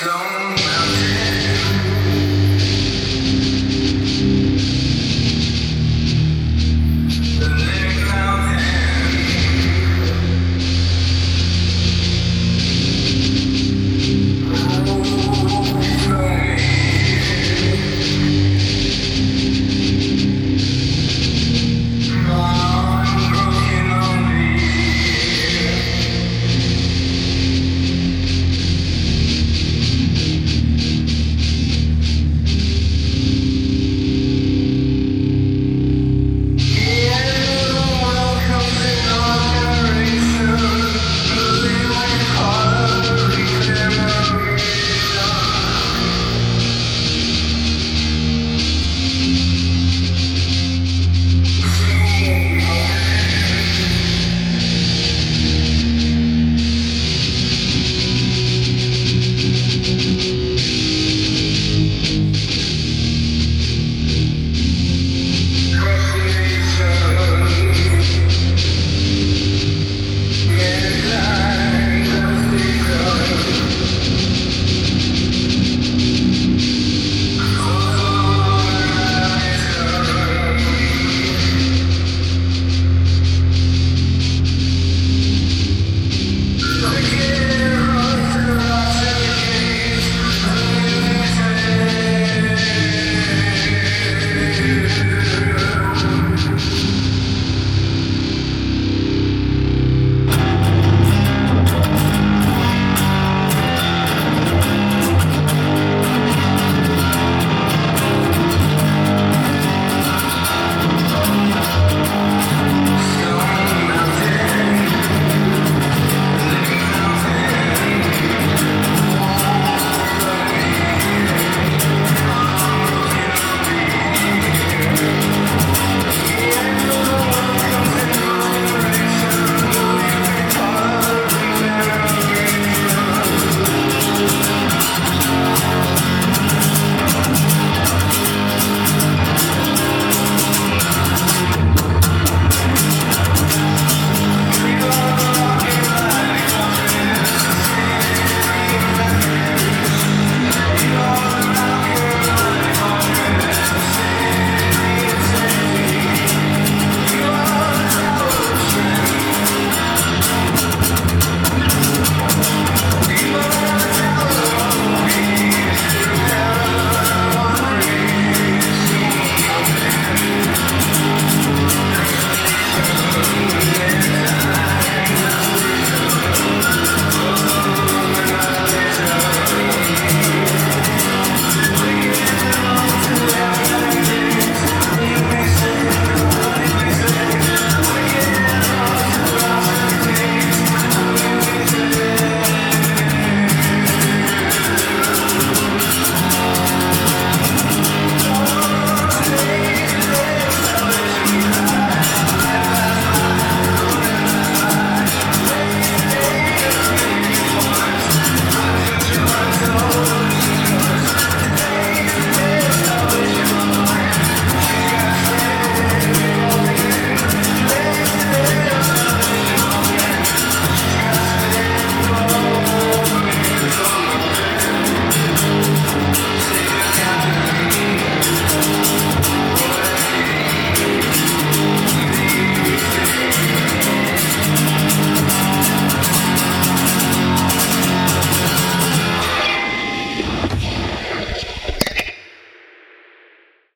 Come